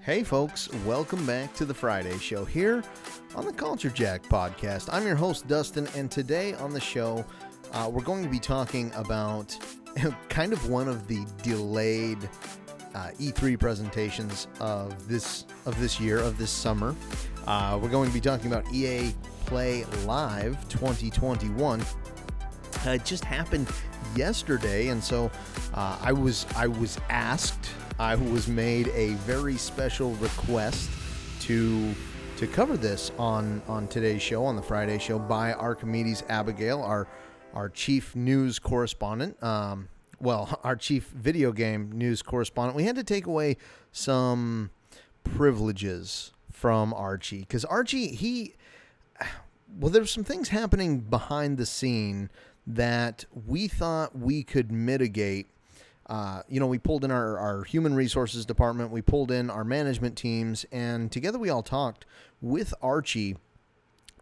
Hey, folks, welcome back to the Friday Show here on the Culture Jack podcast. I'm your host, Dustin, and today on the show, uh, we're going to be talking about kind of one of the delayed uh, E3 presentations of this of this year of this summer. Uh, we're going to be talking about EA Play Live 2021. Uh, it just happened yesterday, and so uh, I was I was asked, I was made a very special request to to cover this on on today's show on the Friday show by Archimedes Abigail, our our chief news correspondent. Um, well, our chief video game news correspondent. We had to take away some privileges from Archie because Archie he well there's some things happening behind the scene that we thought we could mitigate. Uh, you know, we pulled in our, our human resources department, we pulled in our management teams, and together we all talked with Archie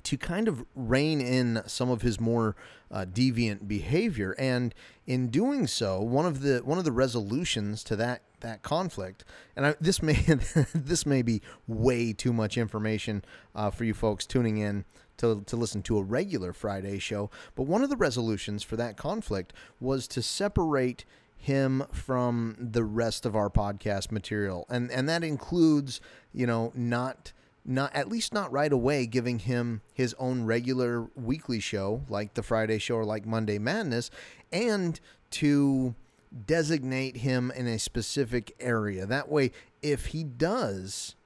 to kind of rein in some of his more uh, deviant behavior. And in doing so, one of the one of the resolutions to that that conflict, and I, this may this may be way too much information uh, for you folks tuning in to, to listen to a regular Friday show. But one of the resolutions for that conflict was to separate him from the rest of our podcast material, and and that includes you know not not at least not right away giving him his own regular weekly show like the Friday show or like Monday Madness and to designate him in a specific area. That way if he does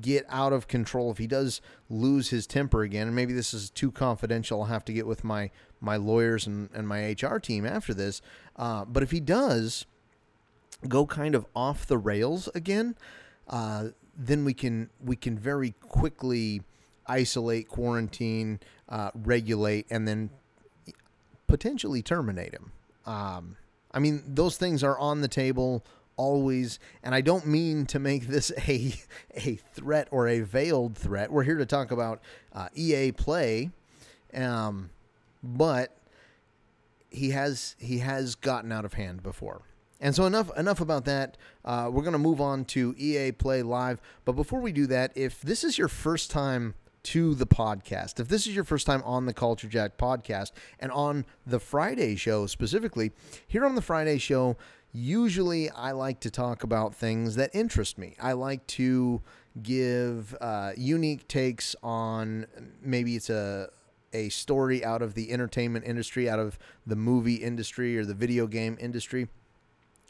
get out of control, if he does lose his temper again, and maybe this is too confidential, I'll have to get with my my lawyers and, and my HR team after this. Uh, but if he does go kind of off the rails again, uh, then we can we can very quickly isolate, quarantine, uh, regulate, and then potentially terminate him. Um, I mean, those things are on the table always, and I don't mean to make this a a threat or a veiled threat. We're here to talk about uh, EA Play, um, but he has he has gotten out of hand before. And so enough enough about that. Uh, we're going to move on to EA Play Live. But before we do that, if this is your first time to the podcast, if this is your first time on the Culture Jack podcast and on the Friday show specifically, here on the Friday show, usually I like to talk about things that interest me. I like to give uh, unique takes on maybe it's a a story out of the entertainment industry, out of the movie industry or the video game industry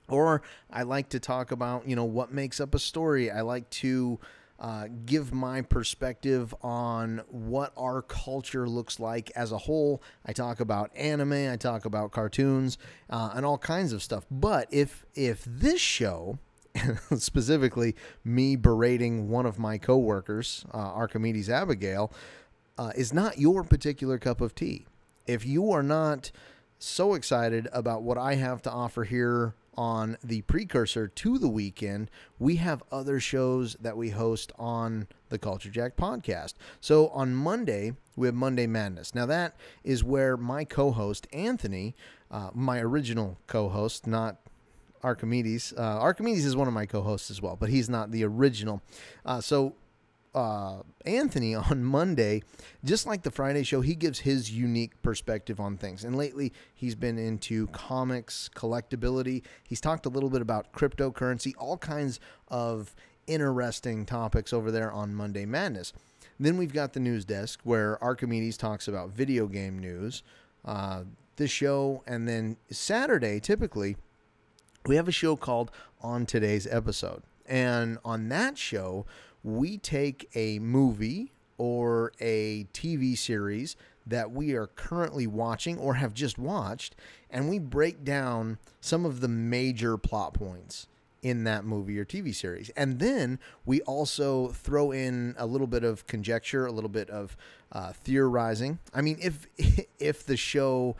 or I like to talk about, you know, what makes up a story. I like to uh, give my perspective on what our culture looks like as a whole. I talk about anime, I talk about cartoons, uh, and all kinds of stuff. But if if this show, specifically me berating one of my coworkers, uh, Archimedes Abigail, uh, is not your particular cup of tea, if you are not so excited about what I have to offer here on the precursor to the weekend, we have other shows that we host on the Culture Jack podcast. So on Monday, we have Monday Madness. Now, that is where my co host, Anthony, uh, my original co host, not Archimedes. Uh, Archimedes is one of my co hosts as well, but he's not the original. Uh, so uh, Anthony on Monday, just like the Friday show, he gives his unique perspective on things. And lately, he's been into comics, collectability. He's talked a little bit about cryptocurrency, all kinds of interesting topics over there on Monday Madness. Then we've got the news desk where Archimedes talks about video game news. Uh, this show, and then Saturday, typically, we have a show called On Today's Episode. And on that show, we take a movie or a TV series that we are currently watching or have just watched, and we break down some of the major plot points in that movie or TV series. And then we also throw in a little bit of conjecture, a little bit of uh, theorizing. I mean, if if the show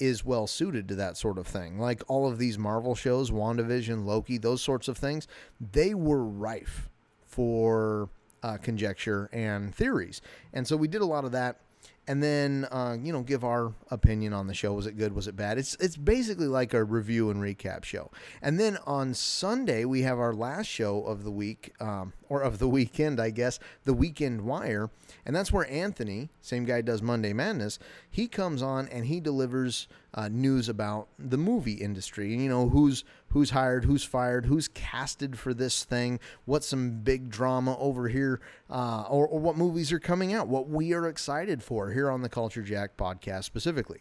is well suited to that sort of thing, like all of these Marvel shows, WandaVision, Loki, those sorts of things, they were rife for uh, conjecture and theories. And so we did a lot of that. And then uh, you know give our opinion on the show. Was it good? Was it bad? It's it's basically like a review and recap show. And then on Sunday we have our last show of the week, um, or of the weekend, I guess, the Weekend Wire, and that's where Anthony, same guy does Monday Madness, he comes on and he delivers uh, news about the movie industry you know who's who's hired, who's fired, who's casted for this thing, what's some big drama over here, uh, or, or what movies are coming out, what we are excited for here on the Culture Jack podcast specifically.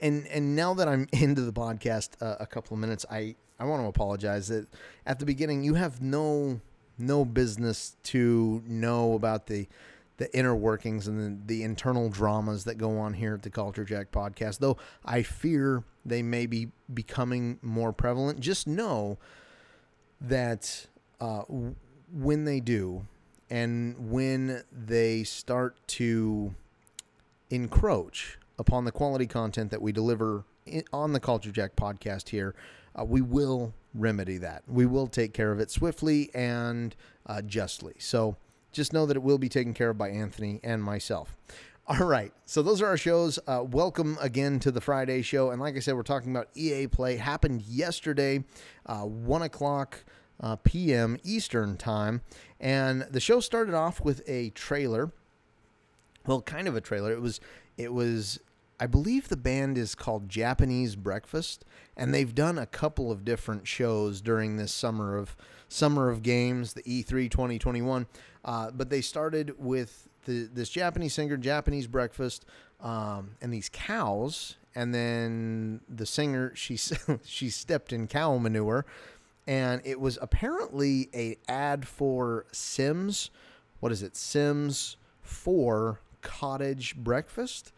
And and now that I'm into the podcast uh, a couple of minutes, I I want to apologize that at the beginning you have no no business to know about the the inner workings and the, the internal dramas that go on here at the Culture Jack podcast. Though I fear they may be becoming more prevalent. Just know that uh, when they do, and when they start to encroach upon the quality content that we deliver in, on the Culture Jack podcast here, uh, we will remedy that. We will take care of it swiftly and uh, justly. So just know that it will be taken care of by Anthony and myself. All right, so those are our shows. Uh, welcome again to the Friday show, and like I said, we're talking about EA Play. Happened yesterday, uh, one o'clock uh, p.m. Eastern time, and the show started off with a trailer. Well, kind of a trailer. It was it was I believe the band is called Japanese Breakfast, and they've done a couple of different shows during this summer of summer of games, the E3 2021. Uh, but they started with the, this Japanese singer, Japanese Breakfast, um, and these cows, and then the singer she she stepped in cow manure, and it was apparently a ad for Sims. What is it? Sims Four Cottage Breakfast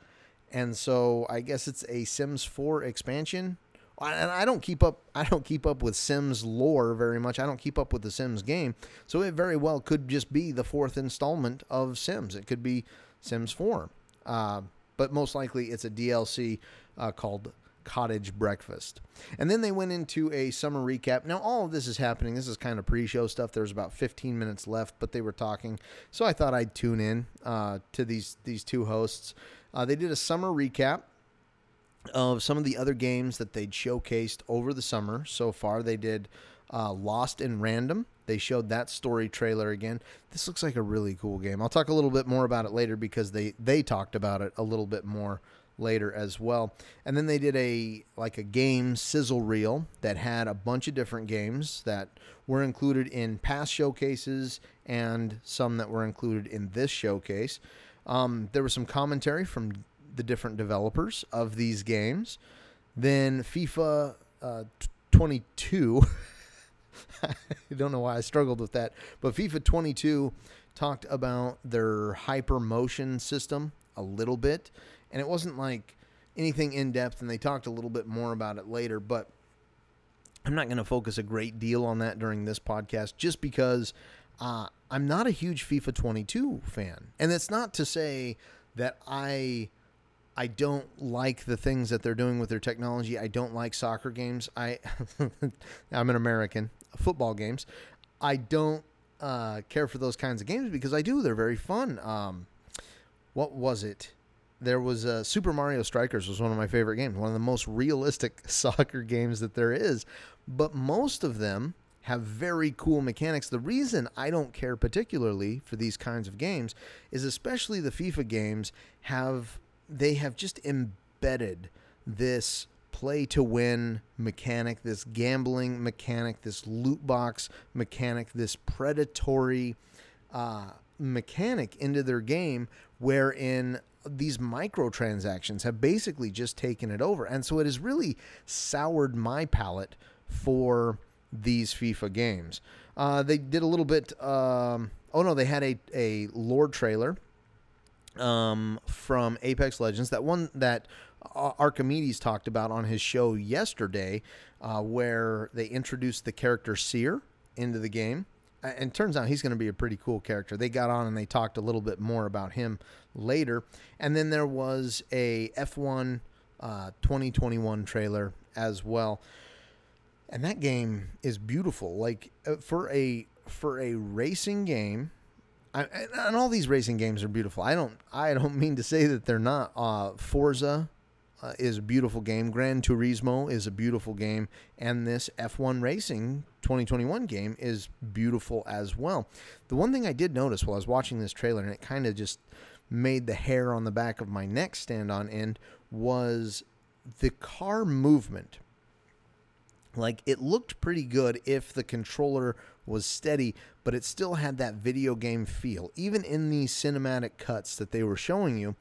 and so I guess it's a Sims 4 expansion. And I don't keep up. I don't keep up with Sims lore very much. I don't keep up with the Sims game, so it very well could just be the fourth installment of Sims. It could be Sims 4, uh, but most likely it's a DLC uh, called Cottage Breakfast. And then they went into a summer recap. Now, all of this is happening. This is kind of pre show stuff. There's about 15 minutes left, but they were talking. So I thought I'd tune in uh, to these, these two hosts. Uh, they did a summer recap of some of the other games that they'd showcased over the summer so far. They did uh, Lost in Random. They showed that story trailer again. This looks like a really cool game. I'll talk a little bit more about it later because they they talked about it a little bit more later as well. And then they did a like a game sizzle reel that had a bunch of different games that were included in past showcases and some that were included in this showcase. Um, there was some commentary from the different developers of these games. Then FIFA uh, 22. I don't know why I struggled with that, but FIFA 22 talked about their hyper motion system a little bit, and it wasn't like anything in depth, and they talked a little bit more about it later, but I'm not going to focus a great deal on that during this podcast just because uh, I'm not a huge FIFA 22 fan, and it's not to say that I I don't like the things that they're doing with their technology. I don't like soccer games. I I'm an American. Football games. I don't uh, care for those kinds of games because I do. They're very fun. Um, what was it? There was uh, Super Mario Strikers was one of my favorite games. One of the most realistic soccer games that there is. But most of them have very cool mechanics. The reason I don't care particularly for these kinds of games is especially the FIFA games have they have just embedded this play to win mechanic, this gambling mechanic, this loot box mechanic, this predatory uh, mechanic into their game wherein these microtransactions have basically just taken it over. And so it has really soured my palate for these FIFA games. Uh, they did a little bit. Um, oh no, they had a a lore trailer um, from Apex Legends. That one that Archimedes talked about on his show yesterday, uh, where they introduced the character Seer into the game. And turns out he's going to be a pretty cool character. They got on and they talked a little bit more about him later. And then there was a F1 uh, 2021 trailer as well and that game is beautiful. Like uh, for a for a racing game, I, and all these racing games are beautiful. I don't I don't mean to say that they're not. Uh, Forza uh, is a beautiful game. Gran Turismo is a beautiful game, and this F1 Racing 2021 game is beautiful as well. The one thing I did notice while I was watching this trailer, and it kind of just made the hair on the back of my neck stand on end, was the car movement. Like it looked pretty good if the controller was steady, but it still had that video game feel. Even in these cinematic cuts that they were showing you,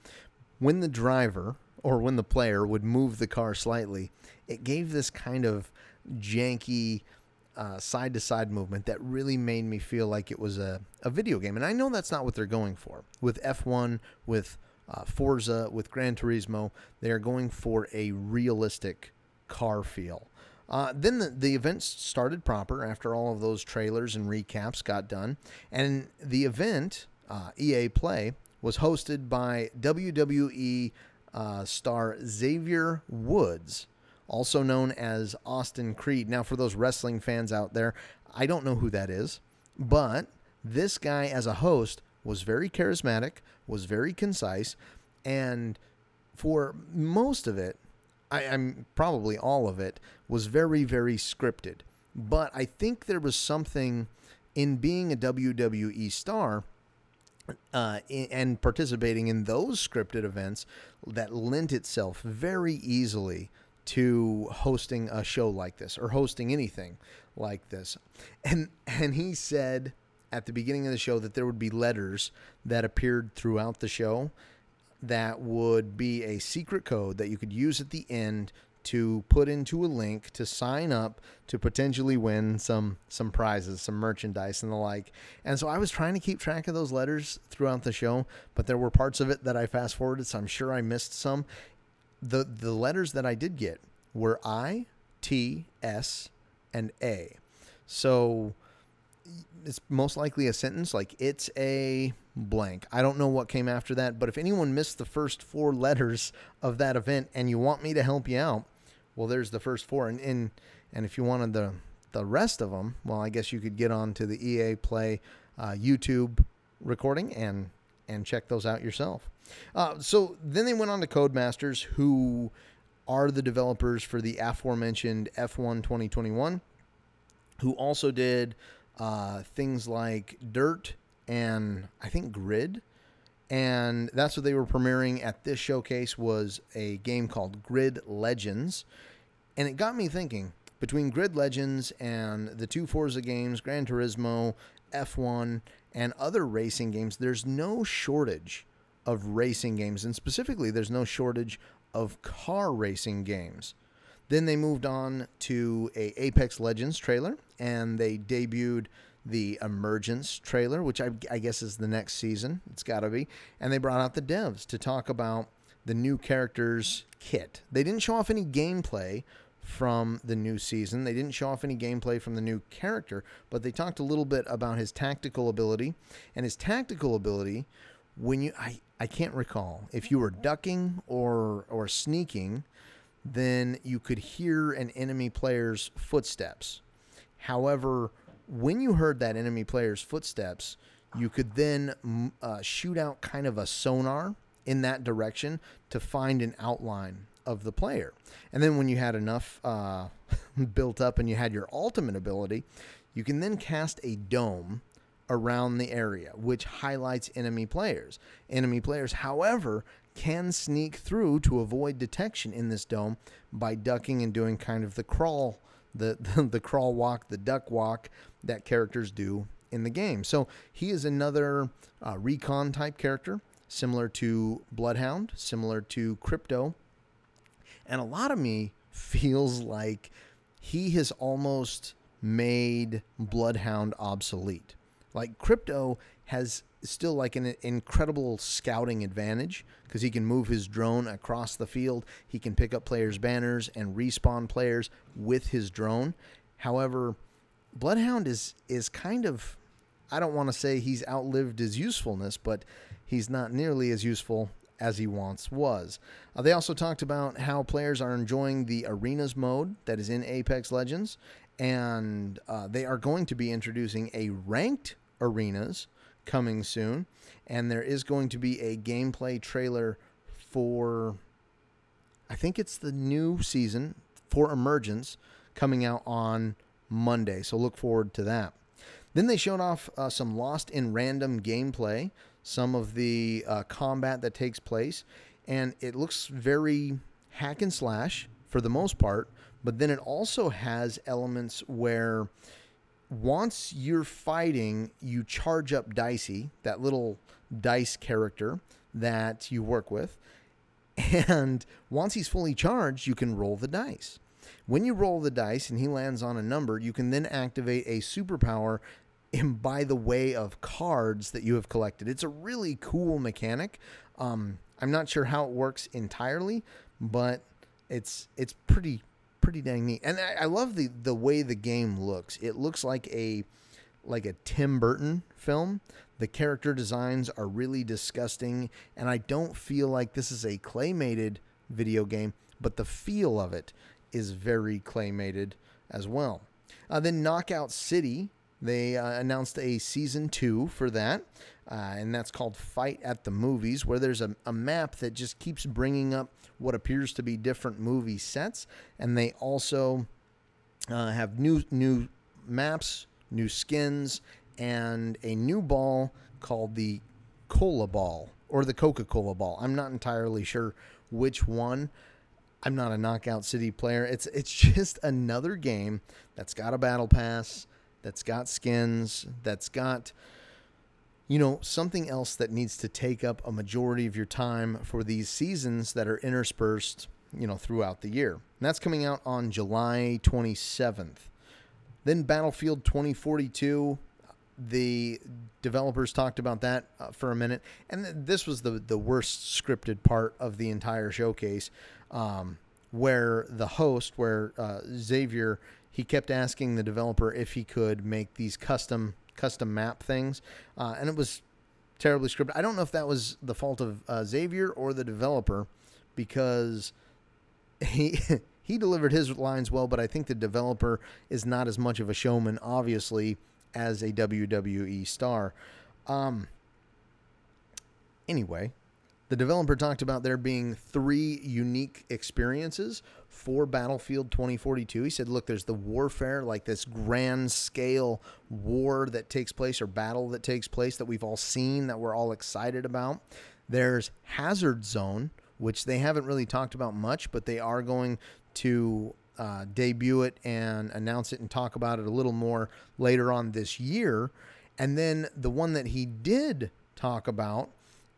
when the driver or when the player would move the car slightly, it gave this kind of janky side to side movement that really made me feel like it was a, a video game. And I know that's not what they're going for. With F1, with uh, Forza, with Gran Turismo, they are going for a realistic car feel. Uh, then the, the event started proper after all of those trailers and recaps got done. And the event, uh, EA Play, was hosted by WWE uh, star Xavier Woods, also known as Austin Creed. Now, for those wrestling fans out there, I don't know who that is, but this guy as a host was very charismatic, was very concise, and for most of it, I, am probably all of it was very, very scripted. But I think there was something in being a WWE star uh, and participating in those scripted events that lent itself very easily to hosting a show like this or hosting anything like this. And and he said at the beginning of the show that there would be letters that appeared throughout the show that would be a secret code that you could use at the end to put into a link to sign up to potentially win some some prizes, some merchandise and the like. And so I was trying to keep track of those letters throughout the show, but there were parts of it that I fast forwarded, so I'm sure I missed some. The the letters that I did get were I, T, S, and A. So it's most likely a sentence like it's a blank. I don't know what came after that, but if anyone missed the first four letters of that event and you want me to help you out, well, there's the first four, and and, and if you wanted the the rest of them, well, I guess you could get on to the EA Play uh, YouTube recording and and check those out yourself. Uh, so then they went on to Codemasters, who are the developers for the aforementioned F1 2021, who also did uh, things like Dirt and I think Grid. And that's what they were premiering at this showcase was a game called Grid Legends. And it got me thinking, between Grid Legends and the two Forza games, Gran Turismo, F1, and other racing games, there's no shortage of racing games. And specifically, there's no shortage of car racing games. Then they moved on to a Apex Legends trailer and they debuted the Emergence trailer, which I, I guess is the next season. It's got to be. And they brought out the devs to talk about the new characters kit. They didn't show off any gameplay from the new season. They didn't show off any gameplay from the new character, but they talked a little bit about his tactical ability. And his tactical ability, when you I, I can't recall if you were ducking or or sneaking, then you could hear an enemy player's footsteps. However, when you heard that enemy player's footsteps, you could then uh, shoot out kind of a sonar in that direction to find an outline of the player. And then when you had enough uh, built up and you had your ultimate ability, you can then cast a dome around the area, which highlights enemy players. Enemy players, however, can sneak through to avoid detection in this dome by ducking and doing kind of the crawl, the, the, the crawl walk, the duck walk that characters do in the game. So he is another uh, recon type character, similar to Bloodhound, similar to Crypto. And a lot of me feels like he has almost made Bloodhound obsolete. Like Crypto has still like an incredible scouting advantage because he can move his drone across the field. He can pick up players' banners and respawn players with his drone. However, Bloodhound is is kind of I don't want to say he's outlived his usefulness, but he's not nearly as useful as he once was. Uh, they also talked about how players are enjoying the arenas mode that is in Apex Legends, and uh, they are going to be introducing a ranked arenas coming soon, and there is going to be a gameplay trailer for. I think it's the new season for Emergence coming out on Monday. So look forward to that. Then they showed off uh, some Lost in Random gameplay, some of the uh, combat that takes place, and it looks very hack and slash for the most part. But then it also has elements where once you're fighting, you charge up Dicey, that little dice character that you work with. And once he's fully charged, you can roll the dice. When you roll the dice and he lands on a number, you can then activate a superpower by the way of cards that you have collected. It's a really cool mechanic. Um, I'm not sure how it works entirely, but it's it's pretty pretty dang neat. And I, I love the the way the game looks. It looks like a like a Tim Burton film. The character designs are really disgusting, and I don't feel like this is a claymated video game, but the feel of it is very claymated as well. Uh, then Knockout City, they uh, announced a season two for that, uh, and that's called Fight at the Movies, where there's a, a map that just keeps bringing up what appears to be different movie sets, and they also uh, have new new maps, new skins, and a new ball called the Cola Ball or the Coca Cola Ball. I'm not entirely sure which one. I'm not a Knockout City player. It's it's just another game that's got a battle pass, that's got skins, that's got you know, something else that needs to take up a majority of your time for these seasons that are interspersed, you know, throughout the year. And that's coming out on July 27th. Then Battlefield 2042, the developers talked about that uh, for a minute, and th- this was the the worst scripted part of the entire showcase, um, where the host, where uh, Xavier, he kept asking the developer if he could make these custom custom map things, uh, and it was terribly scripted. I don't know if that was the fault of uh, Xavier or the developer, because he he delivered his lines well, but I think the developer is not as much of a showman, obviously, as a WWE star. Um, anyway, the developer talked about there being three unique experiences for Battlefield 2042. He said, look, there's the warfare, like this grand scale war that takes place or battle that takes place that we've all seen, that we're all excited about. There's Hazard Zone, which they haven't really talked about much, but they are going to uh, debut it and announce it and talk about it a little more later on this year. And then the one that he did talk about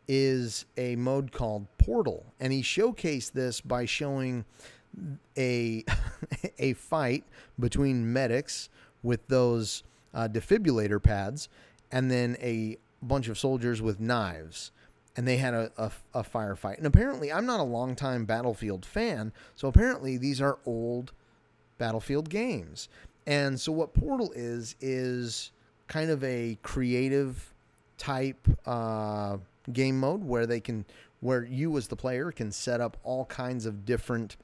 is a mode called Portal, and he showcased this by showing a a fight between medics with those uh, defibrillator pads, and then a bunch of soldiers with knives, and they had a, a, a firefight. And apparently, I'm not a longtime Battlefield fan, so apparently these are old Battlefield games. And so what Portal is is kind of a creative type uh, game mode where they can where you as the player can set up all kinds of different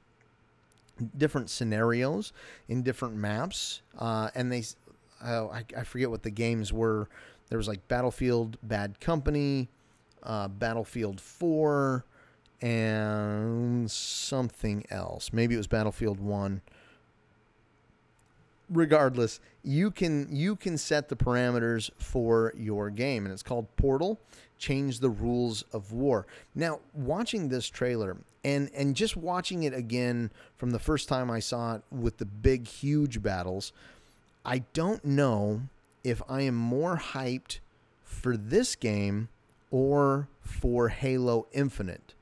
different scenarios in different maps uh, and they uh, I, I, forget what the games were there was like battlefield bad company uh, battlefield 4 and something else maybe it was battlefield 1 regardless, you can you can set the parameters for your game, and it's called Portal. Change the rules of war. Now, watching this trailer and and just watching it again from the first time I saw it with the big, huge battles, I don't know if I am more hyped for this game or for Halo Infinite.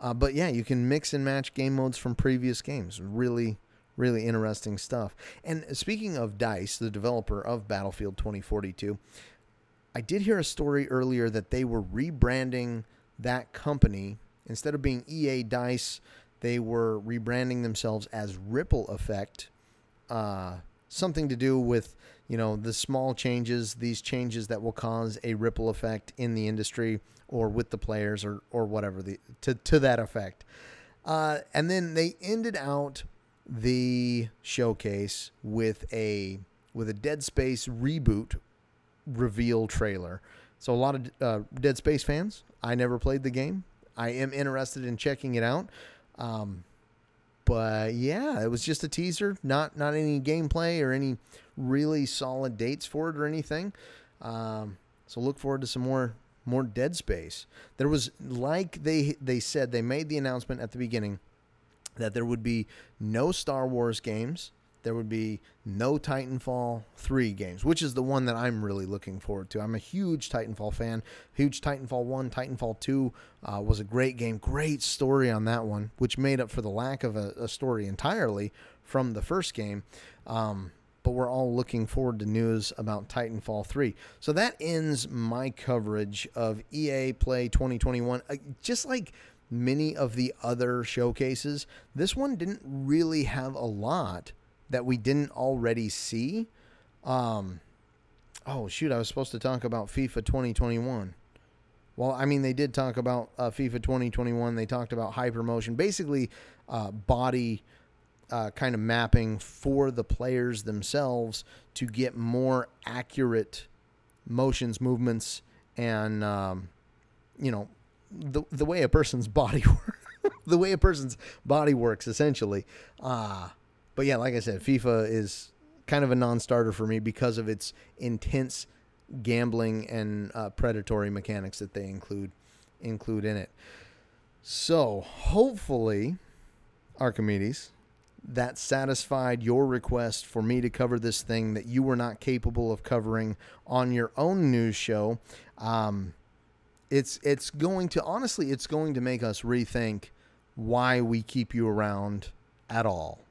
Uh, but yeah, you can mix and match game modes from previous games. Really, Really interesting stuff. And speaking of DICE, the developer of Battlefield 2042, I did hear a story earlier that they were rebranding that company. Instead of being EA DICE, they were rebranding themselves as Ripple Effect. Uh, something to do with you know the small changes, these changes that will cause a ripple effect in the industry or with the players or or whatever the to to that effect. Uh, and then they ended out the showcase with a with a Dead Space reboot reveal trailer. So a lot of uh, Dead Space fans. I never played the game. I am interested in checking it out. Um, but yeah, it was just a teaser, not not any gameplay or any really solid dates for it or anything. Um, so look forward to some more more Dead Space. There was like they they said they made the announcement at the beginning that there would be no Star Wars games. There would be no Titanfall 3 games, which is the one that I'm really looking forward to. I'm a huge Titanfall fan. Huge Titanfall 1, Titanfall 2 uh, was a great game. Great story on that one, which made up for the lack of a, a story entirely from the first game. Um, but we're all looking forward to news about Titanfall 3. So that ends my coverage of EA Play 2021. Uh, just like many of the other showcases, this one didn't really have a lot that we didn't already see. Um, oh, shoot, I was supposed to talk about FIFA 2021. Well, I mean, they did talk about uh, FIFA 2021. They talked about hypermotion, basically uh, body uh, kind of mapping for the players themselves to get more accurate motions, movements, and um, you know the the way a person's body the way a person's body works essentially. Uh, but yeah, like I said, FIFA is kind of a non-starter for me because of its intense gambling and uh, predatory mechanics that they include include in it. So hopefully, Archimedes, that satisfied your request for me to cover this thing that you were not capable of covering on your own news show. Um, it's it's going to honestly, it's going to make us rethink why we keep you around at all.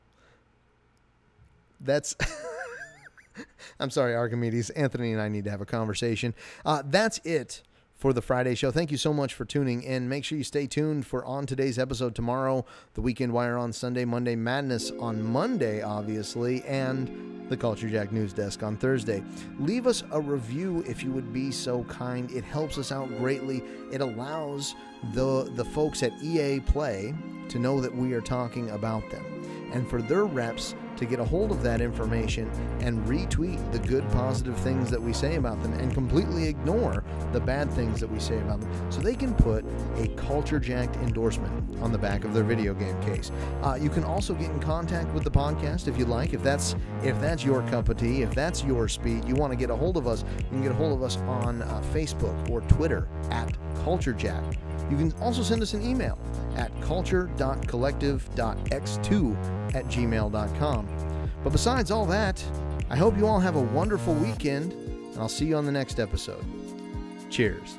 That's. I'm sorry, Archimedes. Anthony and I need to have a conversation. Uh, that's it for the Friday show. Thank you so much for tuning in. Make sure you stay tuned for on today's episode tomorrow, the Weekend Wire on Sunday, Monday Madness on Monday, obviously, and the Culture Jack News Desk on Thursday. Leave us a review if you would be so kind. It helps us out greatly. It allows the the folks at EA Play to know that we are talking about them. And for their reps to get a hold of that information and retweet the good, positive things that we say about them and completely ignore the bad things that we say about them so they can put a culture jacked endorsement on the back of their video game case. Uh, you can also get in contact with the podcast if you like. If that's if that's your cup of tea, if that's your speed, you want to get a hold of us, you can get a hold of us on uh, Facebook or Twitter at CultureJack. You can also send us an email at culture.collective.x2 at gmail.com. But besides all that, I hope you all have a wonderful weekend, and I'll see you on the next episode. Cheers.